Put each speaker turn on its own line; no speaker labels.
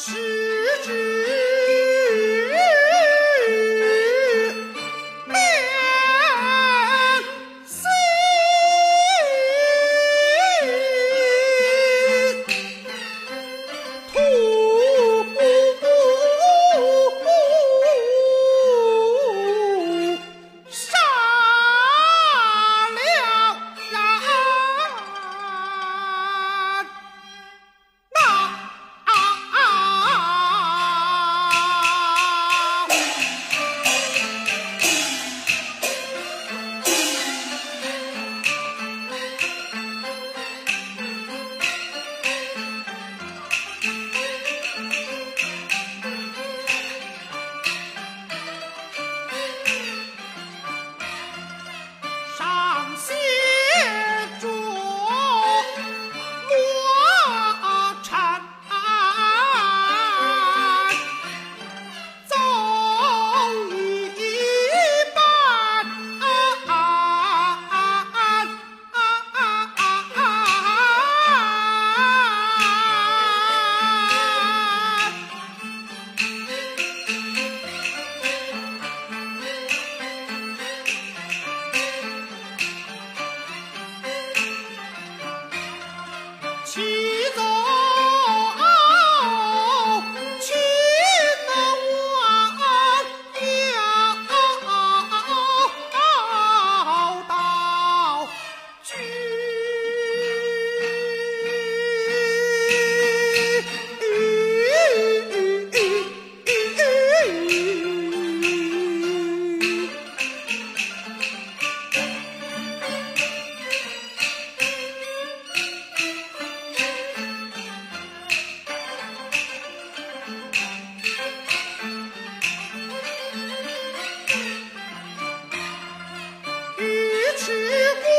诗句。一走。是故